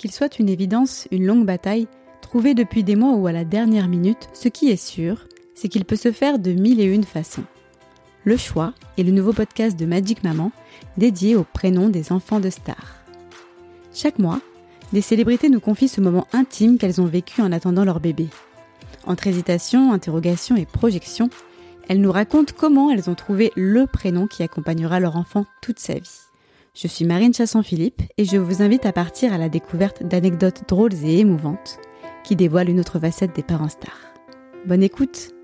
Qu'il soit une évidence, une longue bataille, trouver depuis des mois ou à la dernière minute, ce qui est sûr, c'est qu'il peut se faire de mille et une façons. Le choix est le nouveau podcast de Magic Maman dédié au prénom des enfants de stars. Chaque mois, des célébrités nous confient ce moment intime qu'elles ont vécu en attendant leur bébé. Entre hésitation, interrogation et projection, elles nous racontent comment elles ont trouvé le prénom qui accompagnera leur enfant toute sa vie. Je suis Marine Chasson-Philippe et je vous invite à partir à la découverte d'anecdotes drôles et émouvantes qui dévoilent une autre facette des parents stars. Bonne écoute